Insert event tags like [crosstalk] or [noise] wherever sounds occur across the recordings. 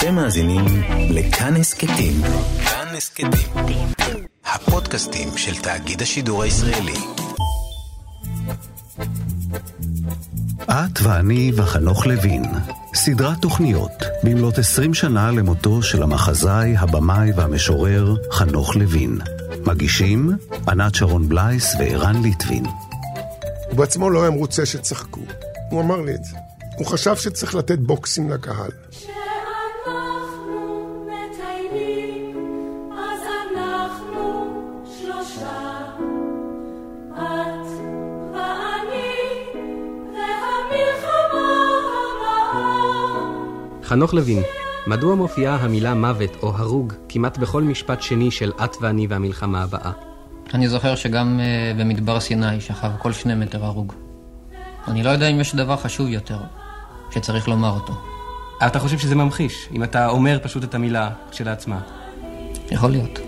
אתם מאזינים לכאן הסכתים. כאן הסכתים. הפודקאסטים של תאגיד השידור הישראלי. את ואני וחנוך לוין, סדרת תוכניות במלאת 20 שנה למותו של המחזאי, הבמאי והמשורר חנוך לוין. מגישים ענת שרון בלייס וערן ליטבין. הוא בעצמו לא היה מרוצה שצחקו. הוא אמר לי את זה. הוא חשב שצריך לתת בוקסים לקהל. חנוך לוין, מדוע מופיעה המילה מוות או הרוג כמעט בכל משפט שני של את ואני והמלחמה הבאה? אני זוכר שגם uh, במדבר סיני שכב כל שני מטר הרוג. אני לא יודע אם יש דבר חשוב יותר שצריך לומר אותו. אתה חושב שזה ממחיש, אם אתה אומר פשוט את המילה כשלעצמה? יכול להיות.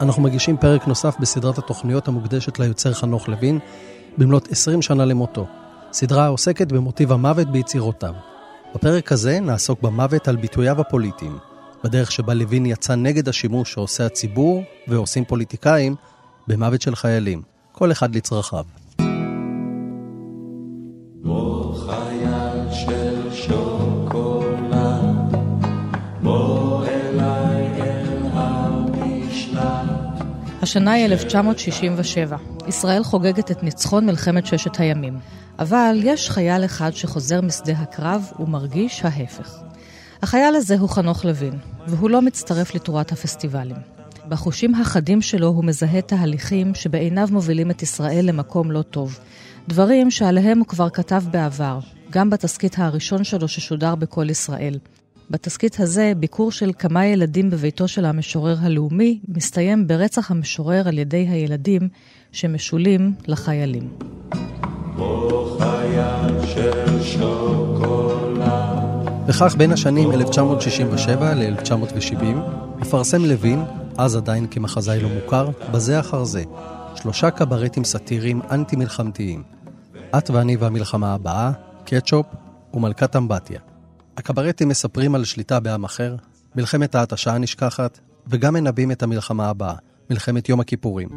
אנחנו מגישים פרק נוסף בסדרת התוכניות המוקדשת ליוצר חנוך לוין, במלאת 20 שנה למותו. סדרה העוסקת במוטיב המוות ביצירותיו. בפרק הזה נעסוק במוות על ביטוייו הפוליטיים, בדרך שבה לוין יצא נגד השימוש שעושה הציבור ועושים פוליטיקאים במוות של חיילים, כל אחד לצרכיו. השנה היא 1967. ישראל חוגגת את ניצחון מלחמת ששת הימים. אבל יש חייל אחד שחוזר משדה הקרב ומרגיש ההפך. החייל הזה הוא חנוך לוין, והוא לא מצטרף לתרועת הפסטיבלים. בחושים החדים שלו הוא מזהה תהליכים שבעיניו מובילים את ישראל למקום לא טוב. דברים שעליהם הוא כבר כתב בעבר, גם בתסכית הראשון שלו ששודר בקול ישראל. בתסכית הזה, ביקור של כמה ילדים בביתו של המשורר הלאומי מסתיים ברצח המשורר על ידי הילדים שמשולים לחיילים. וכך בין השנים 1967 ל-1970 מפרסם לוין, אז עדיין כמחזאי לא מוכר, בזה אחר זה, שלושה קברטים סאטיריים אנטי-מלחמתיים. את ואני והמלחמה הבאה, קטשופ ומלכת אמבטיה. הקברטים מספרים על שליטה בעם אחר, מלחמת ההתשה הנשכחת, וגם מנבאים את המלחמה הבאה, מלחמת יום הכיפורים.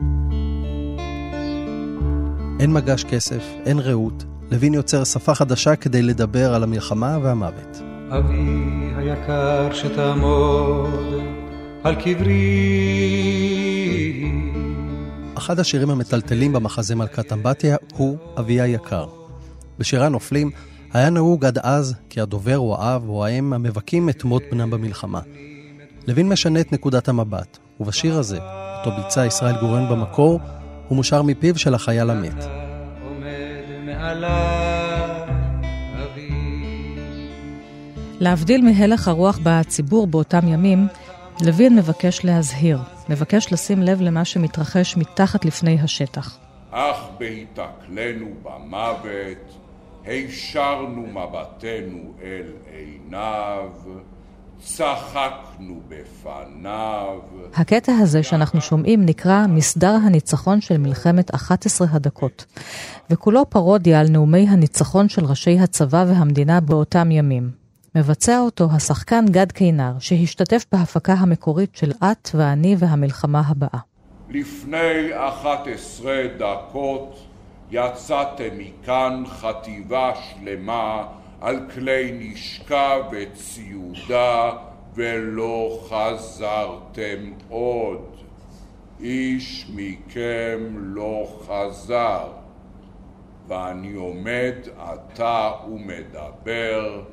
אין מגש כסף, אין רעות, לוין יוצר שפה חדשה כדי לדבר על המלחמה והמוות. אבי היקר שתעמוד על קברי. אחד השירים המטלטלים במחזה מלכת אמבטיה הוא אבי היקר. בשירה נופלים היה נהוג עד אז כי הדובר או האב או האם המבכים את מות בנם במלחמה. לוין משנה את נקודת המבט, ובשיר הזה, אותו ביצע ישראל גורן במקור, הוא מושר מפיו של החייל המת. להבדיל מהלך הרוח בציבור באותם ימים, לוין מבקש להזהיר, מבקש לשים לב למה שמתרחש מתחת לפני השטח. אך בהיתקלנו במוות, הישרנו מבטנו אל עיניו, צחקנו בפניו. הקטע הזה שאנחנו שומעים נקרא מסדר הניצחון של מלחמת 11 הדקות, וכולו פרודיה על נאומי הניצחון של ראשי הצבא והמדינה באותם ימים. מבצע אותו השחקן גד קינר, שהשתתף בהפקה המקורית של את ואני והמלחמה הבאה. לפני 11 דקות יצאתם מכאן חטיבה שלמה על כלי נשקה וציודה ולא חזרתם עוד. איש מכם לא חזר, ואני עומד עתה ומדבר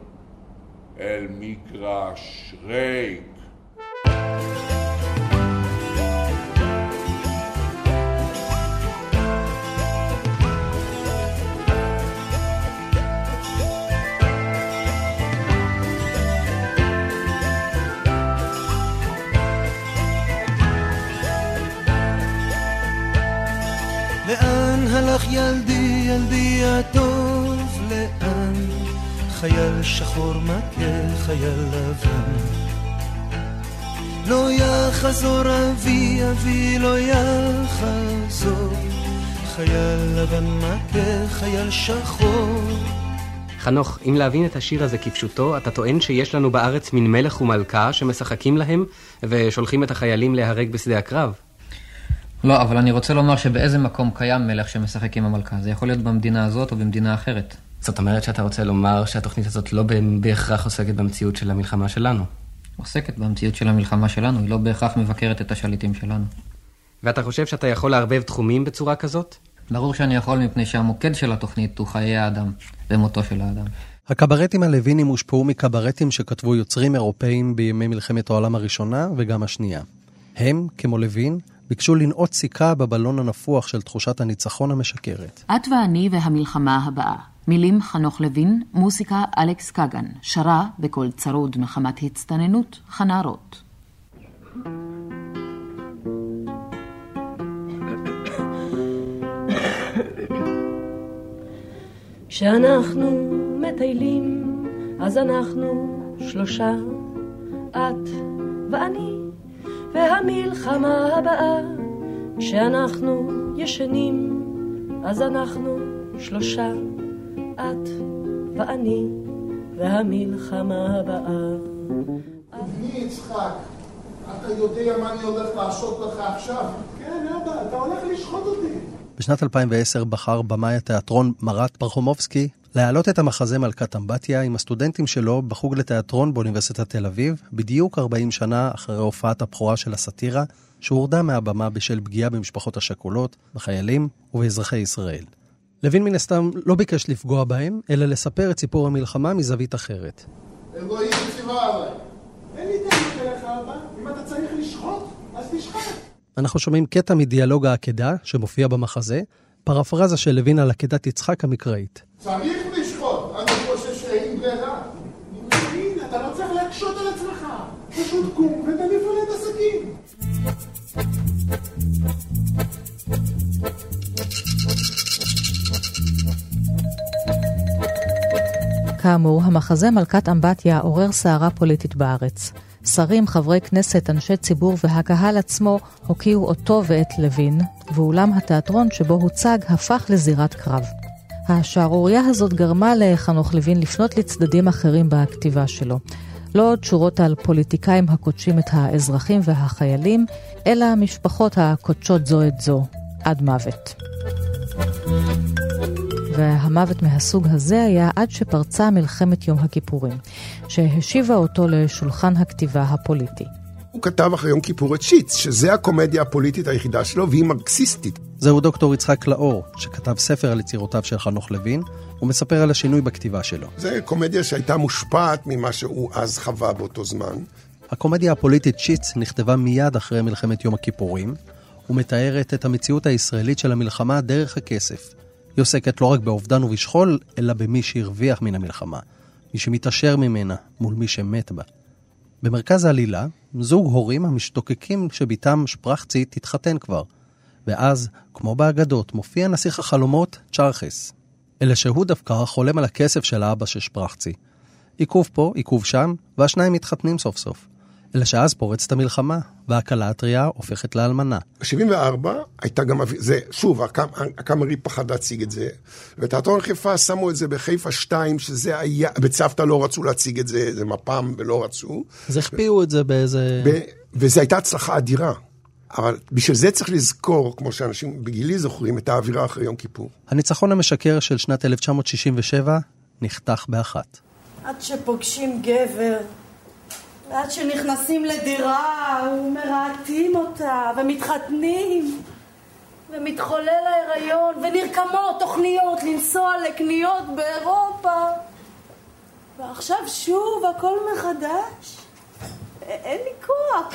אל מגרש ריק. לאן הלך ילדי, ילדי הטוב, לאן? חייל שחור מכה חייל לבן. לא יחזור אבי, אבי לא יחזור. חייל לבן מכה חייל שחור. חנוך, אם להבין את השיר הזה כפשוטו, אתה טוען שיש לנו בארץ מין מלך ומלכה שמשחקים להם ושולחים את החיילים להיהרג בשדה הקרב? לא, אבל אני רוצה לומר שבאיזה מקום קיים מלך שמשחק עם המלכה. זה יכול להיות במדינה הזאת או במדינה אחרת. זאת אומרת שאתה רוצה לומר שהתוכנית הזאת לא בהכרח עוסקת במציאות של המלחמה שלנו. עוסקת במציאות של המלחמה שלנו, היא לא בהכרח מבקרת את השליטים שלנו. ואתה חושב שאתה יכול לערבב תחומים בצורה כזאת? ברור שאני יכול מפני שהמוקד של התוכנית הוא חיי האדם ומותו של האדם. הקברטים הלווינים הושפעו מקברטים שכתבו יוצרים אירופאים בימי מלחמת העולם הראשונה וגם השנייה. הם, כמו לוין, ביקשו לנעוט סיכה בבלון הנפוח של תחושת הניצחון המשקרת. את ואני והמלחמה הבאה. מילים חנוך לוין, מוסיקה אלכס קגן, שרה בקול צרוד מחמת הצטננות, חנה רוט. כשאנחנו מטיילים, אז אנחנו שלושה, את ואני, והמלחמה הבאה. כשאנחנו ישנים, אז אנחנו שלושה, את ואני, והמלחמה הבאה. מי יצחק? אתה יודע מה אני הולך לעשות לך עכשיו? כן, אבא, אתה הולך לשחוט אותי. בשנת 2010 בחר במאי התיאטרון מרת פרחומובסקי להעלות את המחזה מלכת אמבטיה עם הסטודנטים שלו בחוג לתיאטרון באוניברסיטת תל אביב, בדיוק 40 שנה אחרי הופעת הבכורה של הסאטירה, שהורדה מהבמה בשל פגיעה במשפחות השכולות, בחיילים ובאזרחי ישראל. לוין מן הסתם לא ביקש לפגוע בהם, אלא לספר את סיפור המלחמה מזווית אחרת. אלוהים ציווה עליי. אין לי טענות אליך, אבא. אם אתה צריך לשחוט, אז תשחט. אנחנו שומעים קטע מדיאלוג העקדה שמופיע במחזה, פרפרזה של לוין על עקדת יצחק המקראית. צריך שאין ברירה. לוין, אתה לא צריך להקשות על עצמך. פשוט קום ותניף עליה את הסכין. כאמור, המחזה מלכת אמבטיה עורר סערה פוליטית בארץ. שרים, חברי כנסת, אנשי ציבור והקהל עצמו הוקיעו אותו ואת לוין, ואולם התיאטרון שבו הוצג הפך לזירת קרב. השערורייה הזאת גרמה לחנוך לוין לפנות לצדדים אחרים בכתיבה שלו. לא עוד שורות על פוליטיקאים הקודשים את האזרחים והחיילים, אלא המשפחות הקודשות זו את זו, עד מוות. והמוות מהסוג הזה היה עד שפרצה מלחמת יום הכיפורים, שהשיבה אותו לשולחן הכתיבה הפוליטי. הוא כתב אחרי יום כיפור את שיץ, שזה הקומדיה הפוליטית היחידה שלו, והיא מרקסיסטית. זהו דוקטור יצחק לאור, שכתב ספר על יצירותיו של חנוך לוין, ומספר על השינוי בכתיבה שלו. זה קומדיה שהייתה מושפעת ממה שהוא אז חווה באותו זמן. הקומדיה הפוליטית שיץ נכתבה מיד אחרי מלחמת יום הכיפורים, ומתארת את המציאות הישראלית של המלחמה דרך הכסף. היא עוסקת לא רק באובדן ובשכול, אלא במי שהרוויח מן המלחמה, מי שמתעשר ממנה מול מי שמת בה. במרכז העלילה, זוג הורים המשתוקקים שבתם שפרחצי תתחתן כבר. ואז, כמו באגדות, מופיע נסיך החלומות, צ'רחס. אלא שהוא דווקא חולם על הכסף של האבא של שפרחצי. עיכוב פה, עיכוב שם, והשניים מתחתנים סוף סוף. אלא שאז פורצת המלחמה, והכלה הטריה הופכת לאלמנה. ב-74 הייתה גם, זה, שוב, הקאמרי פחד להציג את זה, ותיאטרון חיפה שמו את זה בחיפה 2, שזה היה, בצוותא לא רצו להציג את זה, זה מפ"ם ולא רצו. אז הכפיאו את זה באיזה... ב, וזו הייתה הצלחה אדירה. אבל בשביל זה צריך לזכור, כמו שאנשים בגילי זוכרים, את האווירה אחרי יום כיפור. הניצחון המשקר של שנת 1967 נחתך באחת. עד שפוגשים גבר ועד שנכנסים לדירה ומרהטים אותה ומתחתנים ומתחולל ההיריון ונרקמות תוכניות לנסוע לקניות באירופה ועכשיו שוב הכל מחדש? אין לי כוח.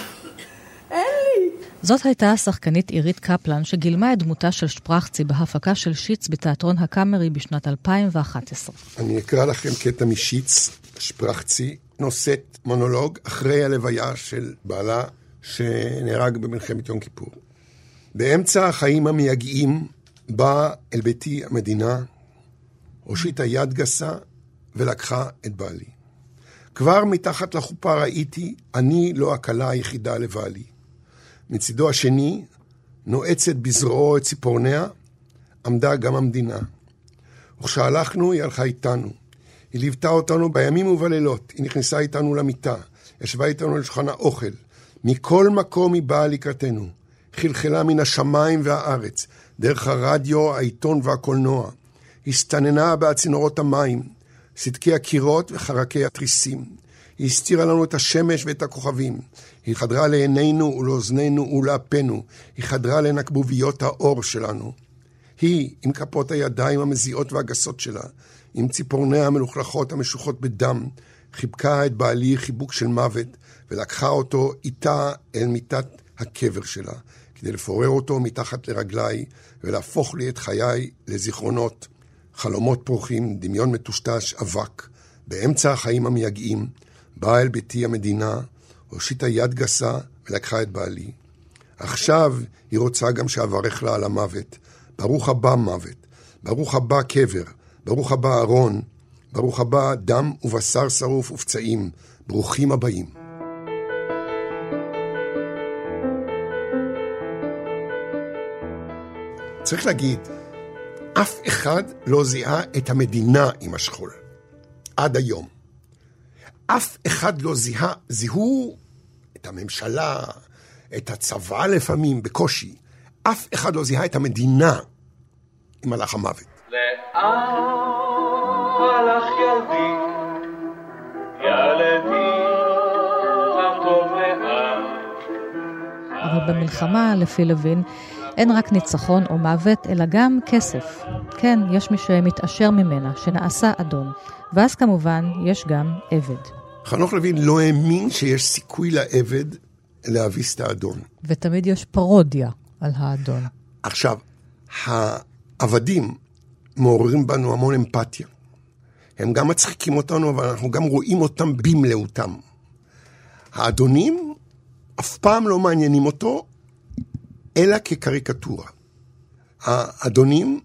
אין לי. זאת הייתה השחקנית עירית קפלן, שגילמה את דמותה של שפרחצי בהפקה של שיץ בתיאטרון הקאמרי בשנת 2011. אני אקרא לכם קטע משיץ, שפרחצי, נושאת מונולוג אחרי הלוויה של בעלה שנהרג במלחמת יום כיפור. באמצע החיים המייגעים באה אל ביתי המדינה, הושיטה יד גסה ולקחה את בעלי. כבר מתחת לחופה ראיתי, אני לא הכלה היחידה לבעלי. מצידו השני, נועצת בזרועו את ציפורניה, עמדה גם המדינה. וכשהלכנו, היא הלכה איתנו. היא ליוותה אותנו בימים ובלילות, היא נכנסה איתנו למיטה, ישבה איתנו על שולחן האוכל. מכל מקום היא באה לקראתנו. חלחלה מן השמיים והארץ, דרך הרדיו, העיתון והקולנוע. הסתננה בהצינורות המים, סדקי הקירות וחרקי התריסים. היא הסתירה לנו את השמש ואת הכוכבים. היא חדרה לעינינו ולאוזנינו ולאפינו. היא חדרה לנקבוביות האור שלנו. היא, עם כפות הידיים המזיעות והגסות שלה, עם ציפורניה המלוכלכות המשוחות בדם, חיבקה את בעלי חיבוק של מוות, ולקחה אותו איתה אל מיטת הקבר שלה, כדי לפורר אותו מתחת לרגליי, ולהפוך לי את חיי לזיכרונות, חלומות פורחים, דמיון מטושטש, אבק. באמצע החיים המייגעים, באה אל ביתי המדינה, הושיטה יד גסה ולקחה את בעלי. עכשיו היא רוצה גם שאברך לה על המוות. ברוך הבא מוות, ברוך הבא קבר, ברוך הבא ארון, ברוך הבא דם ובשר שרוף ופצעים, ברוכים הבאים. צריך להגיד, אף אחד לא זיהה את המדינה עם השכול, עד היום. אף אחד לא זיהה, זיהו את הממשלה, את הצבא לפעמים, בקושי. אף אחד לא זיהה את המדינה מלאך המוות. לאן הלך ילדי, ילדי הטוב לאן. אבל במלחמה, לפי לוין, אין רק ניצחון או מוות, אלא גם כסף. כן, יש מי שמתעשר ממנה, שנעשה אדון. ואז כמובן, יש גם עבד. חנוך לוין לא האמין שיש סיכוי לעבד להביס את האדון. ותמיד יש פרודיה על האדון. עכשיו, העבדים מעוררים בנו המון אמפתיה. הם גם מצחיקים אותנו, אבל אנחנו גם רואים אותם במלאותם. האדונים אף פעם לא מעניינים אותו, אלא כקריקטורה. האדונים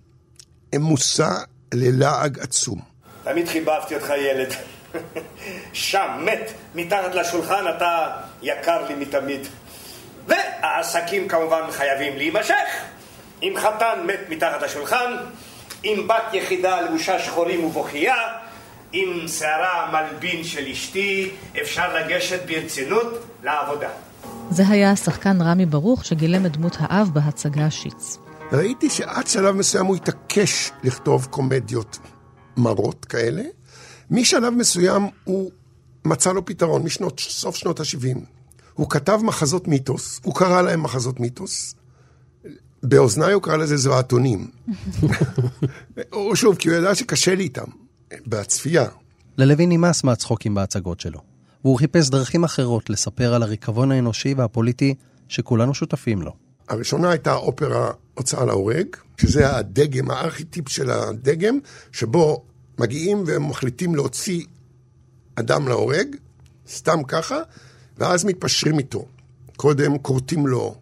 הם מושא ללעג עצום. תמיד חיבבתי אותך ילד. [laughs] שם, מת, מתחת לשולחן, אתה יקר לי מתמיד. והעסקים כמובן חייבים להימשך. אם חתן מת מתחת לשולחן, עם בת יחידה לבושה שחורים ובוכייה, עם שערה מלבין של אשתי, אפשר לגשת ברצינות לעבודה. זה היה השחקן רמי ברוך שגילם את דמות האב בהצגה שיץ. ראיתי שעד שלב מסוים הוא התעקש לכתוב קומדיות מרות כאלה. משלב מסוים הוא מצא לו פתרון, משנות, סוף שנות ה-70. הוא כתב מחזות מיתוס, הוא קרא להם מחזות מיתוס. באוזניי הוא קרא לזה זרועתונים. או שוב, כי הוא ידע שקשה לי איתם, בצפייה. ללוין נמאס מהצחוקים בהצגות שלו, והוא חיפש דרכים אחרות לספר על הריקבון האנושי והפוליטי שכולנו שותפים לו. הראשונה הייתה אופרה הוצאה להורג, שזה הדגם, הארכיטיפ של הדגם, שבו מגיעים ומחליטים להוציא אדם להורג, סתם ככה, ואז מתפשרים איתו. קודם כורתים לו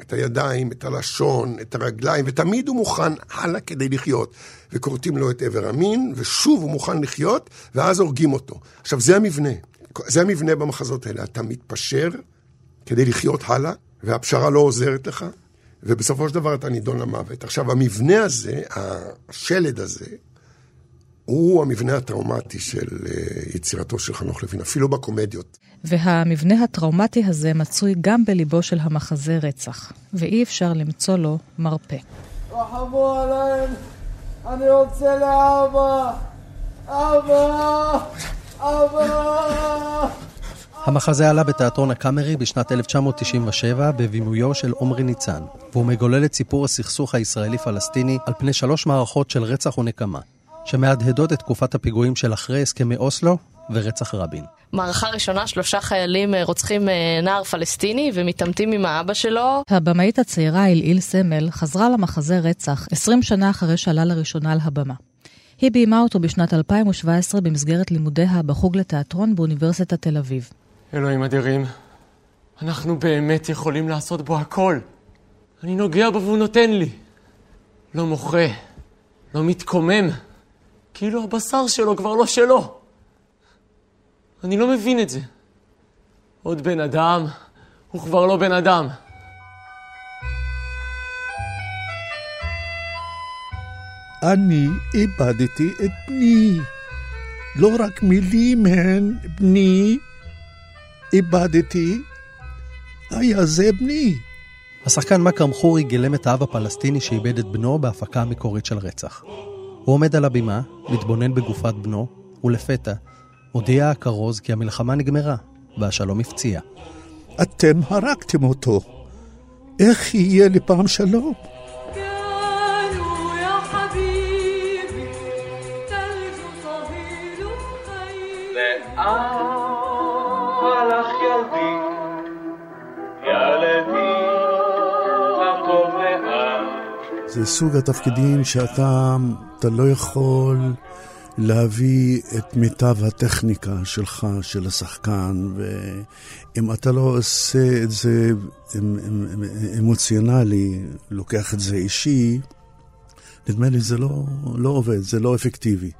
את הידיים, את הלשון, את הרגליים, ותמיד הוא מוכן הלאה כדי לחיות. וכורתים לו את איבר המין, ושוב הוא מוכן לחיות, ואז הורגים אותו. עכשיו, זה המבנה. זה המבנה במחזות האלה. אתה מתפשר כדי לחיות הלאה, והפשרה לא עוזרת לך, ובסופו של דבר אתה נידון למוות. עכשיו, המבנה הזה, השלד הזה, הוא המבנה הטראומטי של אה, יצירתו של חנוך לוין, אפילו בקומדיות. והמבנה הטראומטי הזה מצוי גם בליבו של המחזה רצח, ואי אפשר למצוא לו מרפא. רחמו עליהם, אני רוצה לאבא, אבא, אבא. המחזה עלה בתיאטרון הקאמרי בשנת 1997 בבימויו של עומרי ניצן, והוא מגולל את סיפור הסכסוך הישראלי-פלסטיני על פני שלוש מערכות של רצח ונקמה, שמהדהדות את תקופת הפיגועים של אחרי הסכמי אוסלו ורצח רבין. מערכה ראשונה, שלושה חיילים אה, רוצחים אה, נער פלסטיני ומתעמתים עם האבא שלו. הבמאית הצעירה אלעיל סמל חזרה למחזה רצח 20 שנה אחרי שעלה לראשונה על הבמה. היא ביימה אותו בשנת 2017 במסגרת לימודיה בחוג לתיאטרון באוניברסיטת תל אביב. אלוהים אדירים, אנחנו באמת יכולים לעשות בו הכל. אני נוגע בו והוא נותן לי. לא מוחה, לא מתקומם, כאילו הבשר שלו כבר לא שלו. אני לא מבין את זה. עוד בן אדם, הוא כבר לא בן אדם. אני איבדתי את בני. לא רק מילים הן בני, איבדתי, היה זה בני. השחקן מכרם חורי גילם את האב הפלסטיני שאיבד את בנו בהפקה המקורית של רצח. הוא עומד על הבימה, מתבונן בגופת בנו, ולפתע הודיע הכרוז כי המלחמה נגמרה, והשלום הפציע. אתם הרגתם אותו. איך יהיה לי פעם שלום? זה סוג התפקידים שאתה אתה לא יכול להביא את מיטב הטכניקה שלך, של השחקן, ואם אתה לא עושה את זה אמוציונלי, לוקח את זה אישי, נדמה לי זה לא, לא עובד, זה לא אפקטיבי.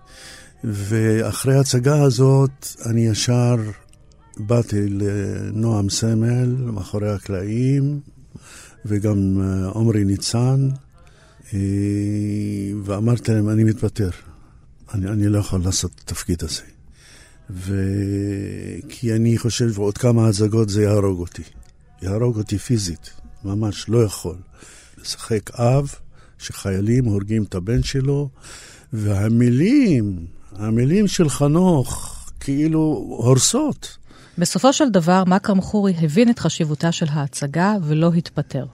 ואחרי ההצגה הזאת, אני ישר באתי לנועם סמל, מאחורי הקלעים, וגם אה, עמרי ניצן, ואמרתי להם, אני מתפטר. אני, אני לא יכול לעשות את התפקיד הזה. ו... כי אני חושב שעוד כמה הצגות זה יהרוג אותי. יהרוג אותי פיזית, ממש לא יכול. לשחק אב שחיילים הורגים את הבן שלו, והמילים, המילים של חנוך כאילו הורסות. בסופו של דבר, מכרם חורי הבין את חשיבותה של ההצגה ולא התפטר.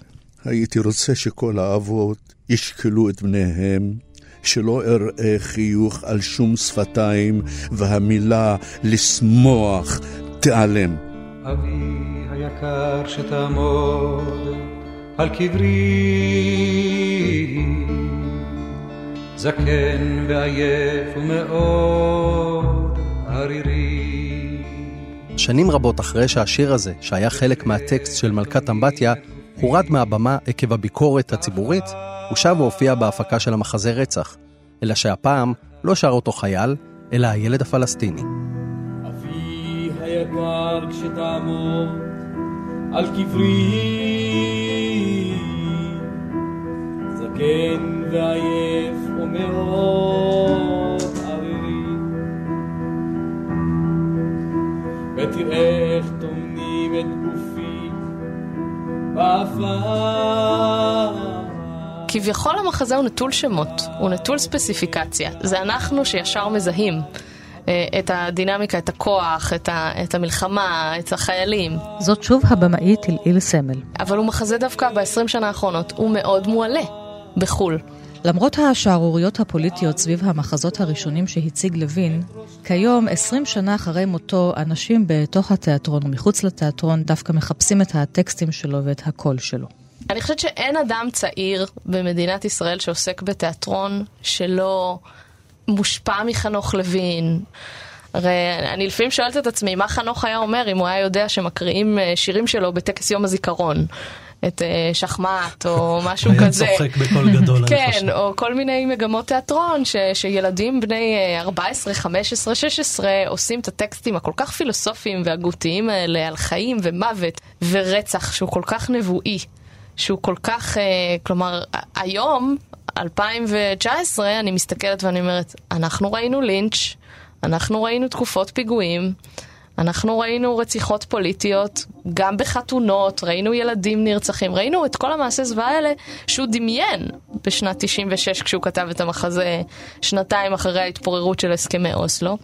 הייתי רוצה שכל האבות ישקלו את בניהם, שלא אראה חיוך על שום שפתיים, והמילה לשמוח תיעלם. אבי היקר שתעמוד על קברי, זקן ועייף ומאוד ערירי. שנים רבות אחרי שהשיר הזה, שהיה חלק מהטקסט של מלכת אמבטיה, הורד מהבמה עקב הביקורת הציבורית, הוא שב והופיע בהפקה של המחזה רצח, אלא שהפעם לא שר אותו חייל, אלא הילד הפלסטיני. אבי היקר כשתעמוד על קברי, זקן ועייף ומאוד כביכול המחזה הוא נטול שמות, הוא נטול ספציפיקציה. זה אנחנו שישר מזהים אה, את הדינמיקה, את הכוח, את, ה, את המלחמה, את החיילים. זאת שוב הבמאית הלעיל סמל. אבל הוא מחזה דווקא ב-20 שנה האחרונות, הוא מאוד מועלה בחו"ל. למרות השערוריות הפוליטיות סביב המחזות הראשונים שהציג לוין, כיום, 20 שנה אחרי מותו, אנשים בתוך התיאטרון ומחוץ לתיאטרון דווקא מחפשים את הטקסטים שלו ואת הקול שלו. אני חושבת שאין אדם צעיר במדינת ישראל שעוסק בתיאטרון שלא מושפע מחנוך לוין. הרי אני לפעמים שואלת את עצמי, מה חנוך היה אומר אם הוא היה יודע שמקריאים אה, שירים שלו בטקס יום הזיכרון? את uh, שחמט או [laughs] משהו כזה. היה צוחק בקול גדול, אני כן. או כל מיני מגמות תיאטרון ש, שילדים בני uh, 14, 15, 16 עושים את הטקסטים הכל כך פילוסופיים והגותיים האלה על חיים ומוות ורצח שהוא כל כך נבואי. שהוא כל כך, uh, כלומר, היום, 2019, אני מסתכלת ואני אומרת, אנחנו ראינו לינץ', אנחנו ראינו תקופות פיגועים, אנחנו ראינו רציחות פוליטיות, גם בחתונות, ראינו ילדים נרצחים, ראינו את כל המעשי זוועה האלה שהוא דמיין בשנת 96 כשהוא כתב את המחזה שנתיים אחרי ההתפוררות של הסכמי אוסלו.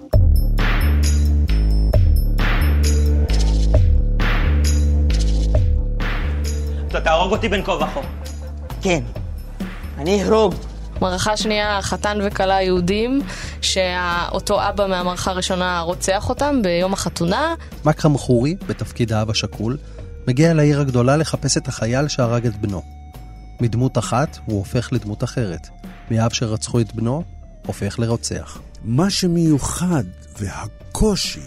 אתה תהרוג אותי בין כה וכה. כן, אני אהרוג. מערכה שנייה, חתן וכלה יהודים, שאותו אבא מהמערכה הראשונה רוצח אותם ביום החתונה. מכרם חורי, בתפקיד האב השכול, מגיע לעיר הגדולה לחפש את החייל שהרג את בנו. מדמות אחת הוא הופך לדמות אחרת. מאב שרצחו את בנו, הופך לרוצח. מה שמיוחד והקושי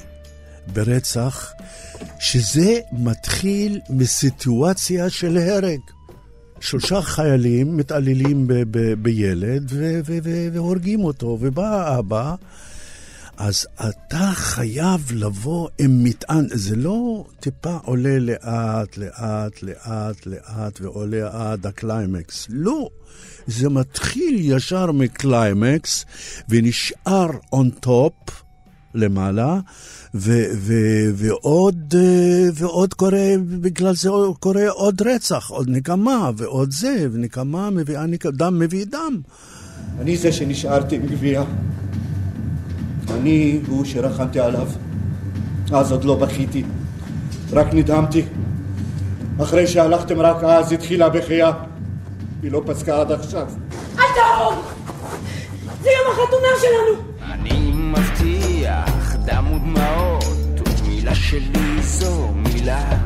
ברצח, שזה מתחיל מסיטואציה של הרג. שלושה חיילים מתעללים ב- ב- בילד ו- ו- ו- והורגים אותו, ובא האבא, אז אתה חייב לבוא עם מטען, זה לא טיפה עולה לאט, לאט, לאט, לאט, ועולה עד הקליימקס. לא, זה מתחיל ישר מקליימקס, ונשאר on top, למעלה, ו, ו, ועוד, אה, ועוד קורה, בגלל זה קורה עוד רצח, עוד נקמה, ועוד זה, ונקמה מביאה נקמה, דם מביא דם. אני זה שנשארתי עם גבייה. אני הוא שרחמתי עליו. אז עוד לא בכיתי, רק נדהמתי. אחרי שהלכתם רק אז התחילה הבכייה. היא לא פסקה עד עכשיו. אל תהרוג! זה יום החתונה שלנו! אני מבטיח דם ודמעות, ומילה שלי זו מילה.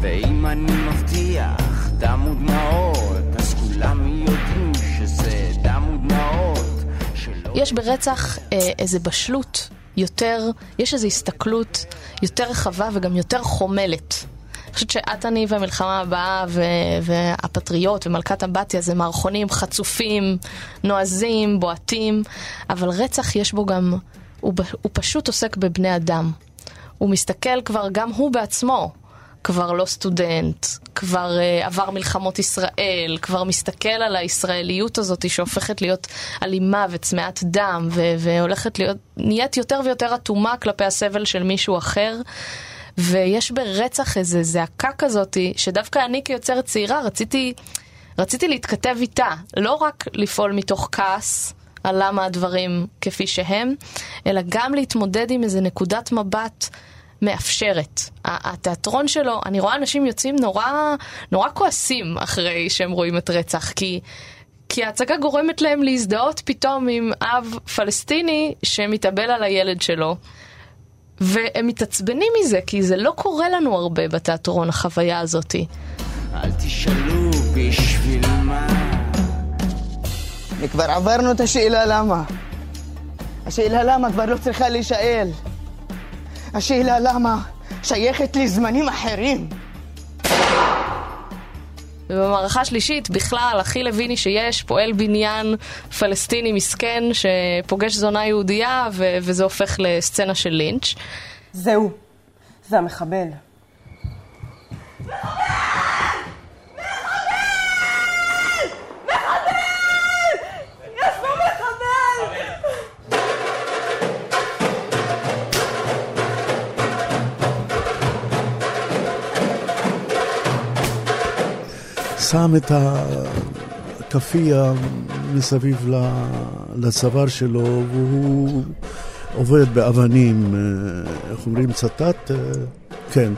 ואם אני מבטיח דם ודמעות, אז כולם יודעים שזה דם ודמעות. יש ברצח אה, איזה בשלות יותר, יש איזו הסתכלות יותר רחבה וגם יותר חומלת. אני חושבת שאת אני והמלחמה הבאה ו- והפטריוט ומלכת אמבטיה זה מערכונים חצופים, נועזים, בועטים, אבל רצח יש בו גם, הוא, הוא פשוט עוסק בבני אדם. הוא מסתכל כבר, גם הוא בעצמו, כבר לא סטודנט, כבר uh, עבר מלחמות ישראל, כבר מסתכל על הישראליות הזאת שהופכת להיות אלימה וצמאת דם ו- והולכת להיות, נהיית יותר ויותר אטומה כלפי הסבל של מישהו אחר. ויש ברצח איזה זעקה כזאת, שדווקא אני כיוצרת צעירה רציתי, רציתי להתכתב איתה, לא רק לפעול מתוך כעס על למה הדברים כפי שהם, אלא גם להתמודד עם איזה נקודת מבט מאפשרת. התיאטרון שלו, אני רואה אנשים יוצאים נורא, נורא כועסים אחרי שהם רואים את רצח, כי... כי ההצגה גורמת להם להזדהות פתאום עם אב פלסטיני שמתאבל על הילד שלו. והם מתעצבנים מזה, כי זה לא קורה לנו הרבה בתיאטרון, החוויה הזאתי. אל תשאלו בשביל מה. וכבר עברנו את השאלה למה. השאלה למה כבר לא צריכה להישאל. השאלה למה שייכת לזמנים אחרים. ובמערכה שלישית, בכלל, הכי לויני שיש, פועל בניין פלסטיני מסכן שפוגש זונה יהודייה, ו- וזה הופך לסצנה של לינץ'. זהו, זה המחבל. שם את הכאפיה מסביב לצוואר שלו, והוא עובד באבנים, אה, איך אומרים, צטט? אה, כן.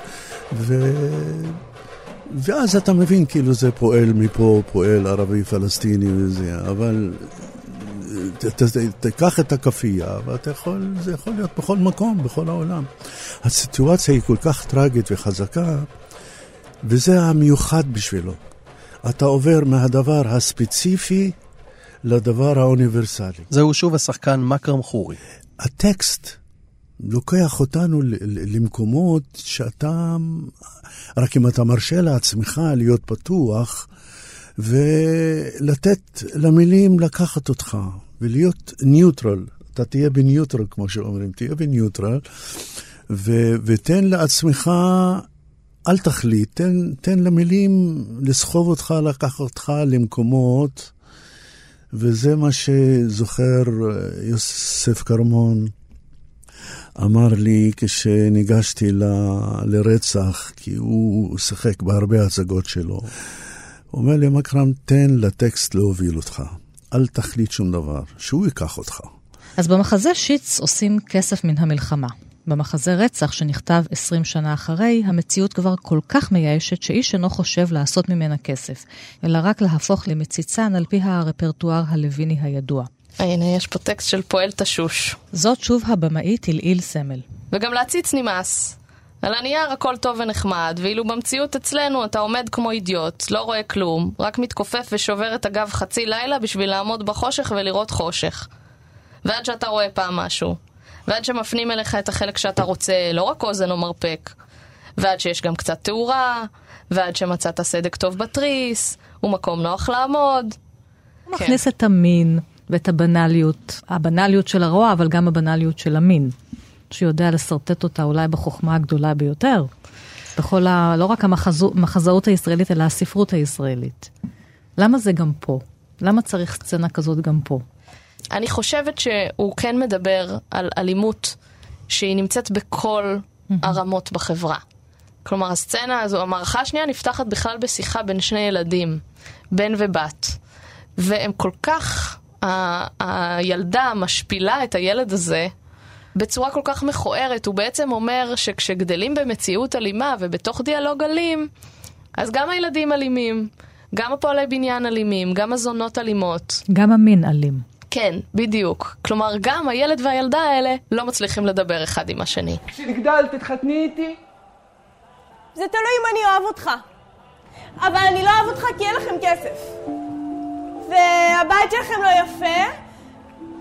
ו... ואז אתה מבין, כאילו זה פועל מפה, פועל ערבי פלסטיני וזה, אבל ת, ת, ת, תיקח את הכאפיה, ואתה יכול, זה יכול להיות בכל מקום, בכל העולם. הסיטואציה היא כל כך טרגית וחזקה, וזה המיוחד בשבילו. אתה עובר מהדבר הספציפי לדבר האוניברסלי. זהו שוב השחקן מכרם חורי. הטקסט לוקח אותנו למקומות שאתה, רק אם אתה מרשה לעצמך להיות פתוח ולתת למילים לקחת אותך ולהיות ניוטרל. אתה תהיה בניוטרל, כמו שאומרים, תהיה בניוטרל, ו- ותן לעצמך אל תחליט, תן, תן למילים לסחוב אותך, לקחת אותך למקומות, וזה מה שזוכר אה, יוסף כרמון אמר לי כשניגשתי ל, לרצח, כי הוא שיחק בהרבה הצגות שלו. הוא אומר לי, מקרם, תן לטקסט להוביל אותך, אל תחליט שום דבר, שהוא ייקח אותך. אז במחזה שיץ עושים כסף מן המלחמה. במחזה רצח שנכתב 20 שנה אחרי, המציאות כבר כל כך מייאשת שאיש אינו חושב לעשות ממנה כסף, אלא רק להפוך למציצן על פי הרפרטואר הלוויני הידוע. הנה, יש פה טקסט של פועל תשוש. זאת שוב הבמאית הלעיל סמל. וגם להציץ נמאס. על הנייר הכל טוב ונחמד, ואילו במציאות אצלנו אתה עומד כמו אידיוט, לא רואה כלום, רק מתכופף ושובר את הגב חצי לילה בשביל לעמוד בחושך ולראות חושך. ועד שאתה רואה פעם משהו. ועד שמפנים אליך את החלק שאתה רוצה, לא רק אוזן או מרפק. ועד שיש גם קצת תאורה, ועד שמצאת סדק טוב בתריס, ומקום נוח לעמוד. הוא מכניס את המין ואת הבנאליות, הבנאליות של הרוע, אבל גם הבנאליות של המין, שיודע לשרטט אותה אולי בחוכמה הגדולה ביותר. בכל ה... לא רק המחזאות הישראלית, אלא הספרות הישראלית. למה זה גם פה? למה צריך סצנה כזאת גם פה? אני חושבת שהוא כן מדבר על אלימות שהיא נמצאת בכל הרמות בחברה. כלומר, הסצנה הזו, המערכה השנייה נפתחת בכלל בשיחה בין שני ילדים, בן ובת. והם כל כך, ה- הילדה משפילה את הילד הזה בצורה כל כך מכוערת. הוא בעצם אומר שכשגדלים במציאות אלימה ובתוך דיאלוג אלים, אז גם הילדים אלימים, גם הפועלי בניין אלימים, גם הזונות אלימות. גם המין אלים. כן, בדיוק. כלומר, גם הילד והילדה האלה לא מצליחים לדבר אחד עם השני. כשנגדל תתחתני איתי? זה תלוי אם אני אוהב אותך. אבל אני לא אוהב אותך כי אין לכם כסף. והבית שלכם לא יפה,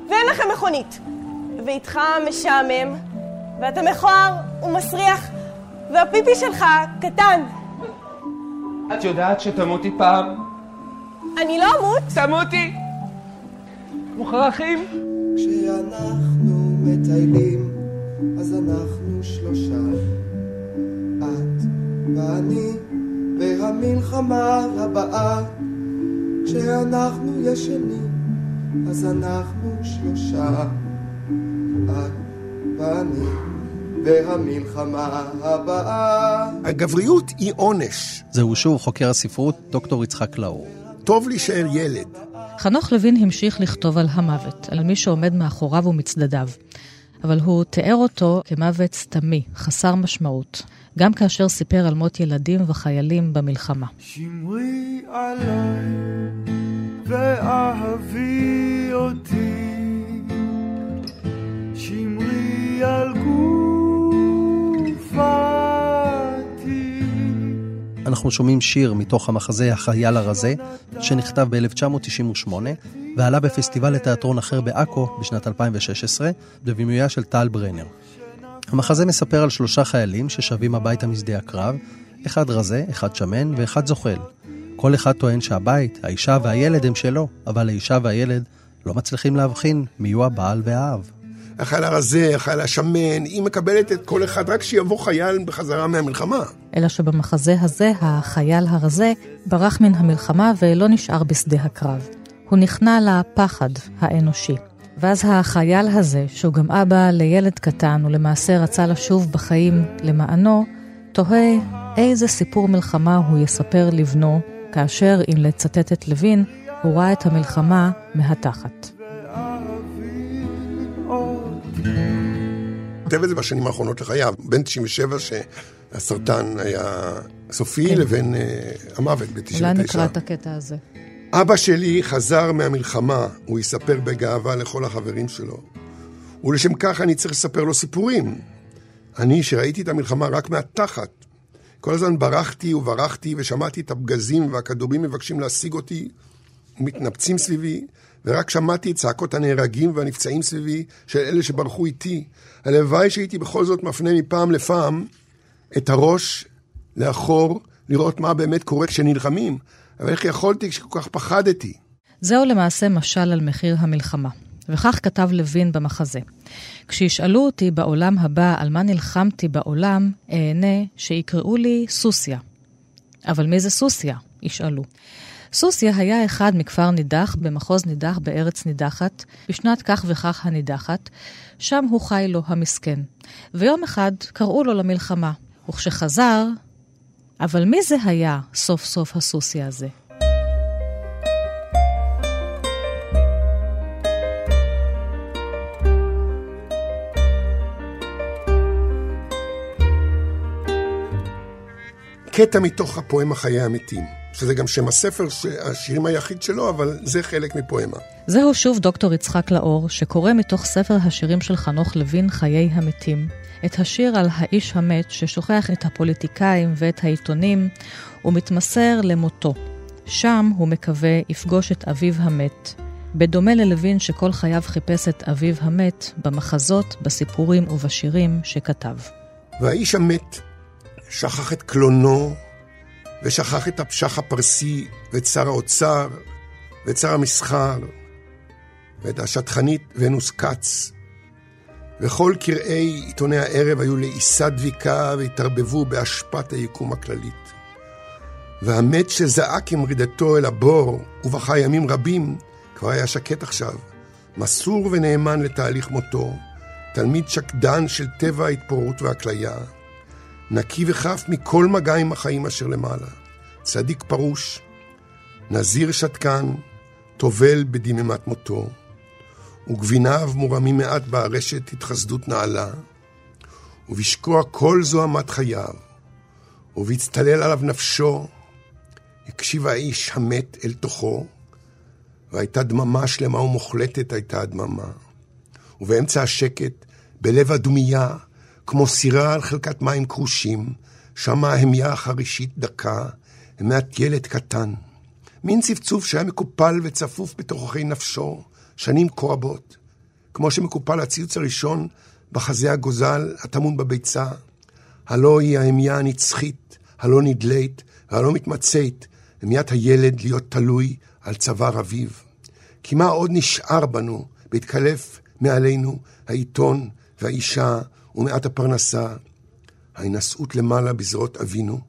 ואין לכם מכונית. ואיתך משעמם, ואתה מכוער ומסריח, והפיפי שלך קטן. את יודעת שתמותי פעם? אני לא אמות. תמותי! מוכרחים? כשאנחנו מטיילים, אז אנחנו שלושה. את ואני והמלחמה הבאה. כשאנחנו ישנים, אז אנחנו שלושה. את ואני והמלחמה הבאה. הגבריות היא עונש. זהו שוב חוקר הספרות, דוקטור יצחק לאור. טוב להישאר ילד. חנוך לוין המשיך לכתוב על המוות, על מי שעומד מאחוריו ומצדדיו. אבל הוא תיאר אותו כמוות סתמי, חסר משמעות, גם כאשר סיפר על מות ילדים וחיילים במלחמה. שמרי עליי ואהבי אותי שמרי על אנחנו שומעים שיר מתוך המחזה החייל הרזה, שנכתב ב-1998, ועלה בפסטיבל לתיאטרון אחר בעכו בשנת 2016, בבימויה של טל ברנר. המחזה מספר על שלושה חיילים ששבים הביתה משדה הקרב, אחד רזה, אחד שמן ואחד זוחל. כל אחד טוען שהבית, האישה והילד הם שלו, אבל האישה והילד לא מצליחים להבחין מיהו הבעל והאב. החייל הרזה, החייל השמן, היא מקבלת את כל אחד רק שיבוא חייל בחזרה מהמלחמה. אלא שבמחזה הזה, החייל הרזה ברח מן המלחמה ולא נשאר בשדה הקרב. הוא נכנע לפחד האנושי. ואז החייל הזה, שהוא גם אבא לילד קטן ולמעשה רצה לשוב בחיים למענו, תוהה איזה סיפור מלחמה הוא יספר לבנו, כאשר, אם לצטט את לוין, הוא ראה את המלחמה מהתחת. כותב את זה בשנים האחרונות לחייו, בין 97 שהסרטן היה סופי כן. לבין uh, המוות ב-99. אולי נקרא את הקטע הזה. אבא שלי חזר מהמלחמה, הוא יספר בגאווה לכל החברים שלו. ולשם כך אני צריך לספר לו סיפורים. אני, שראיתי את המלחמה רק מהתחת, כל הזמן ברחתי וברחתי ושמעתי את הפגזים והכדורים מבקשים להשיג אותי ומתנפצים סביבי, ורק שמעתי את צעקות הנהרגים והנפצעים סביבי של אלה שברחו איתי. הלוואי שהייתי בכל זאת מפנה מפעם לפעם את הראש לאחור, לראות מה באמת קורה כשנלחמים. אבל איך יכולתי כשכל כך פחדתי? זהו למעשה משל על מחיר המלחמה. וכך כתב לוין במחזה. כשישאלו אותי בעולם הבא על מה נלחמתי בעולם, אענה שיקראו לי סוסיה. אבל מי זה סוסיה? ישאלו. סוסיה היה אחד מכפר נידח במחוז נידח בארץ נידחת, בשנת כך וכך הנידחת, שם הוא חי לו המסכן. ויום אחד קראו לו למלחמה, וכשחזר, אבל מי זה היה סוף סוף הסוסיה הזה? קטע מתוך הפואמה חיי המתים, שזה גם שם הספר, השירים היחיד שלו, אבל זה חלק מפואמה. זהו שוב דוקטור יצחק לאור, שקורא מתוך ספר השירים של חנוך לוין, חיי המתים, את השיר על האיש המת ששוכח את הפוליטיקאים ואת העיתונים, ומתמסר למותו. שם הוא מקווה יפגוש את אביו המת. בדומה ללוין שכל חייו חיפש את אביו המת, במחזות, בסיפורים ובשירים שכתב. והאיש המת שכח את קלונו, ושכח את הפשח הפרסי, ואת שר האוצר, ואת שר המסחר, ואת השטחנית ונוס כץ. וכל קרעי עיתוני הערב היו לעיסה דביקה והתערבבו באשפת היקום הכללית. והמת שזעק עם רידתו אל הבור ובכה ימים רבים, כבר היה שקט עכשיו, מסור ונאמן לתהליך מותו, תלמיד שקדן של טבע ההתפוררות והכליה, נקי וחף מכל מגע עם החיים אשר למעלה, צדיק פרוש, נזיר שתקן, טובל בדממת מותו, וגביניו מורמים מעט בארשת התחסדות נעלה, ובשקוע כל זוהמת חייו, ובהצטלל עליו נפשו, הקשיב האיש המת אל תוכו, והייתה דממה שלמה ומוחלטת הייתה הדממה. ובאמצע השקט, בלב הדומייה, כמו סירה על חלקת מים כרושים, שמה ההמיה החרישית דקה, מעט ילד קטן. מין צפצוף שהיה מקופל וצפוף בתוככי נפשו שנים כה רבות. כמו שמקופל הציוץ הראשון בחזה הגוזל הטמון בביצה. הלא היא ההמיה הנצחית, הלא נדלית, והלא מתמצית, המיית הילד להיות תלוי על צוואר אביו. כי מה עוד נשאר בנו בהתקלף מעלינו העיתון והאישה ומעט הפרנסה? ההינשאות למעלה בזרועות אבינו,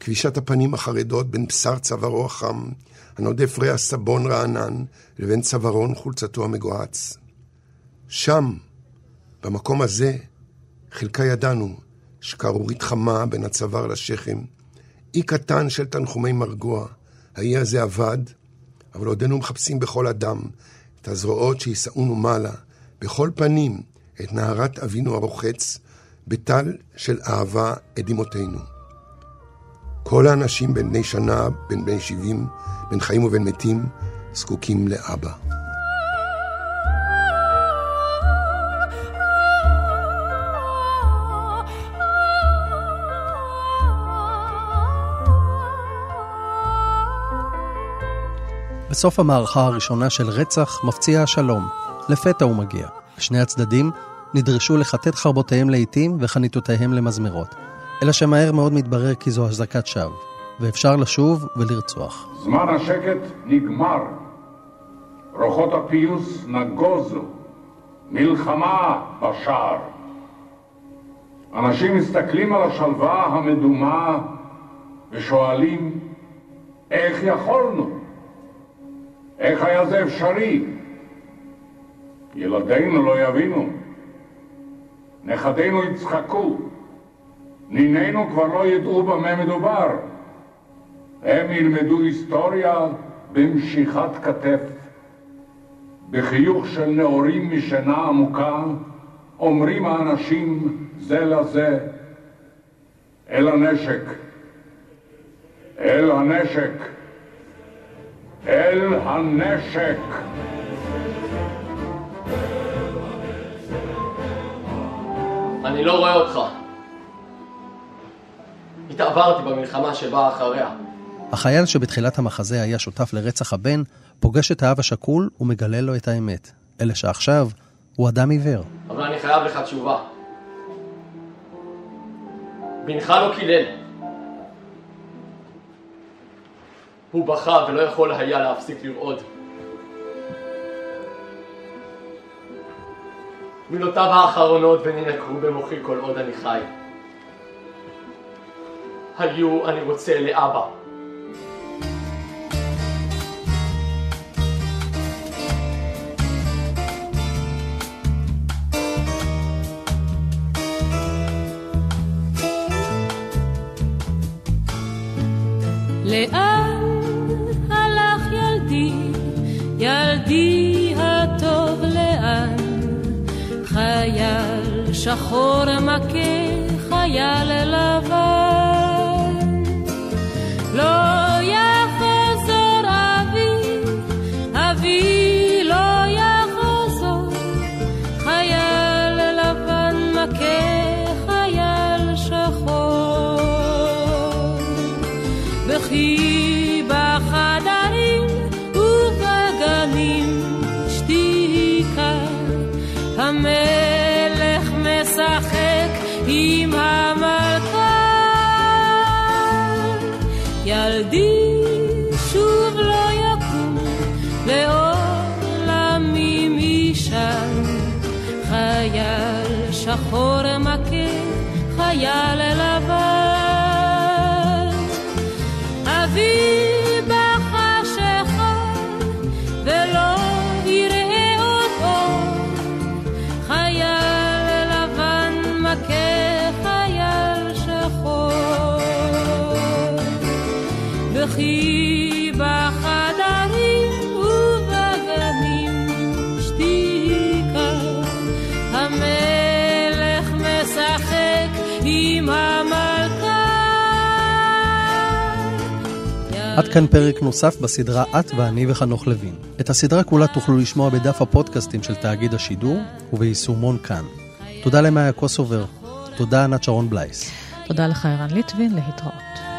כבישת הפנים החרדות בין בשר צווארו החם, הנודף ריח סבון רענן, לבין צווארון חולצתו המגוהץ. שם, במקום הזה, חלקה ידענו שקרורית חמה בין הצוואר לשכם, אי קטן של תנחומי מרגוע. האי הזה אבד, אבל עודנו מחפשים בכל אדם את הזרועות שיישאונו מעלה, בכל פנים את נערת אבינו הרוחץ, בטל של אהבה את דמעותינו. כל האנשים בין בני שנה, בין בני שבעים, בין חיים ובין מתים, זקוקים לאבא. בסוף המערכה הראשונה של רצח מפציע השלום. לפתע הוא מגיע. שני הצדדים נדרשו לכתת חרבותיהם לעיתים וחניתותיהם למזמרות. אלא שמהר מאוד מתברר כי זו אזעקת שווא, ואפשר לשוב ולרצוח. זמן השקט נגמר. רוחות הפיוס נגוזו. מלחמה בשער. אנשים מסתכלים על השלווה המדומה ושואלים, איך יכולנו? איך היה זה אפשרי? ילדינו לא יבינו, נכדינו יצחקו, נינינו כבר לא ידעו במה מדובר. הם ילמדו היסטוריה במשיכת כתף. בחיוך של נאורים משינה עמוקה, אומרים האנשים זה לזה, אל הנשק, אל הנשק, אל הנשק. אני לא רואה אותך. התעברתי במלחמה שבאה אחריה. החייל שבתחילת המחזה היה שותף לרצח הבן, פוגש את האב השכול ומגלה לו את האמת. אלא שעכשיו הוא אדם עיוור. אבל אני חייב לך תשובה. בנך לא קילל. הוא בכה ולא יכול היה להפסיק לרעוד. מילותיו האחרונות וננקרו במוחי כל עוד אני חי. היו אני רוצה לאבא. לאן שחור מכה חייל לבן. עד כאן פרק נוסף בסדרה את ואני וחנוך לוין. את הסדרה כולה תוכלו לשמוע בדף הפודקאסטים של תאגיד השידור וביישומון כאן. תודה למאיה קוסובר, תודה ענת שרון בלייס. תודה לך ערן ליטבין, להתראות.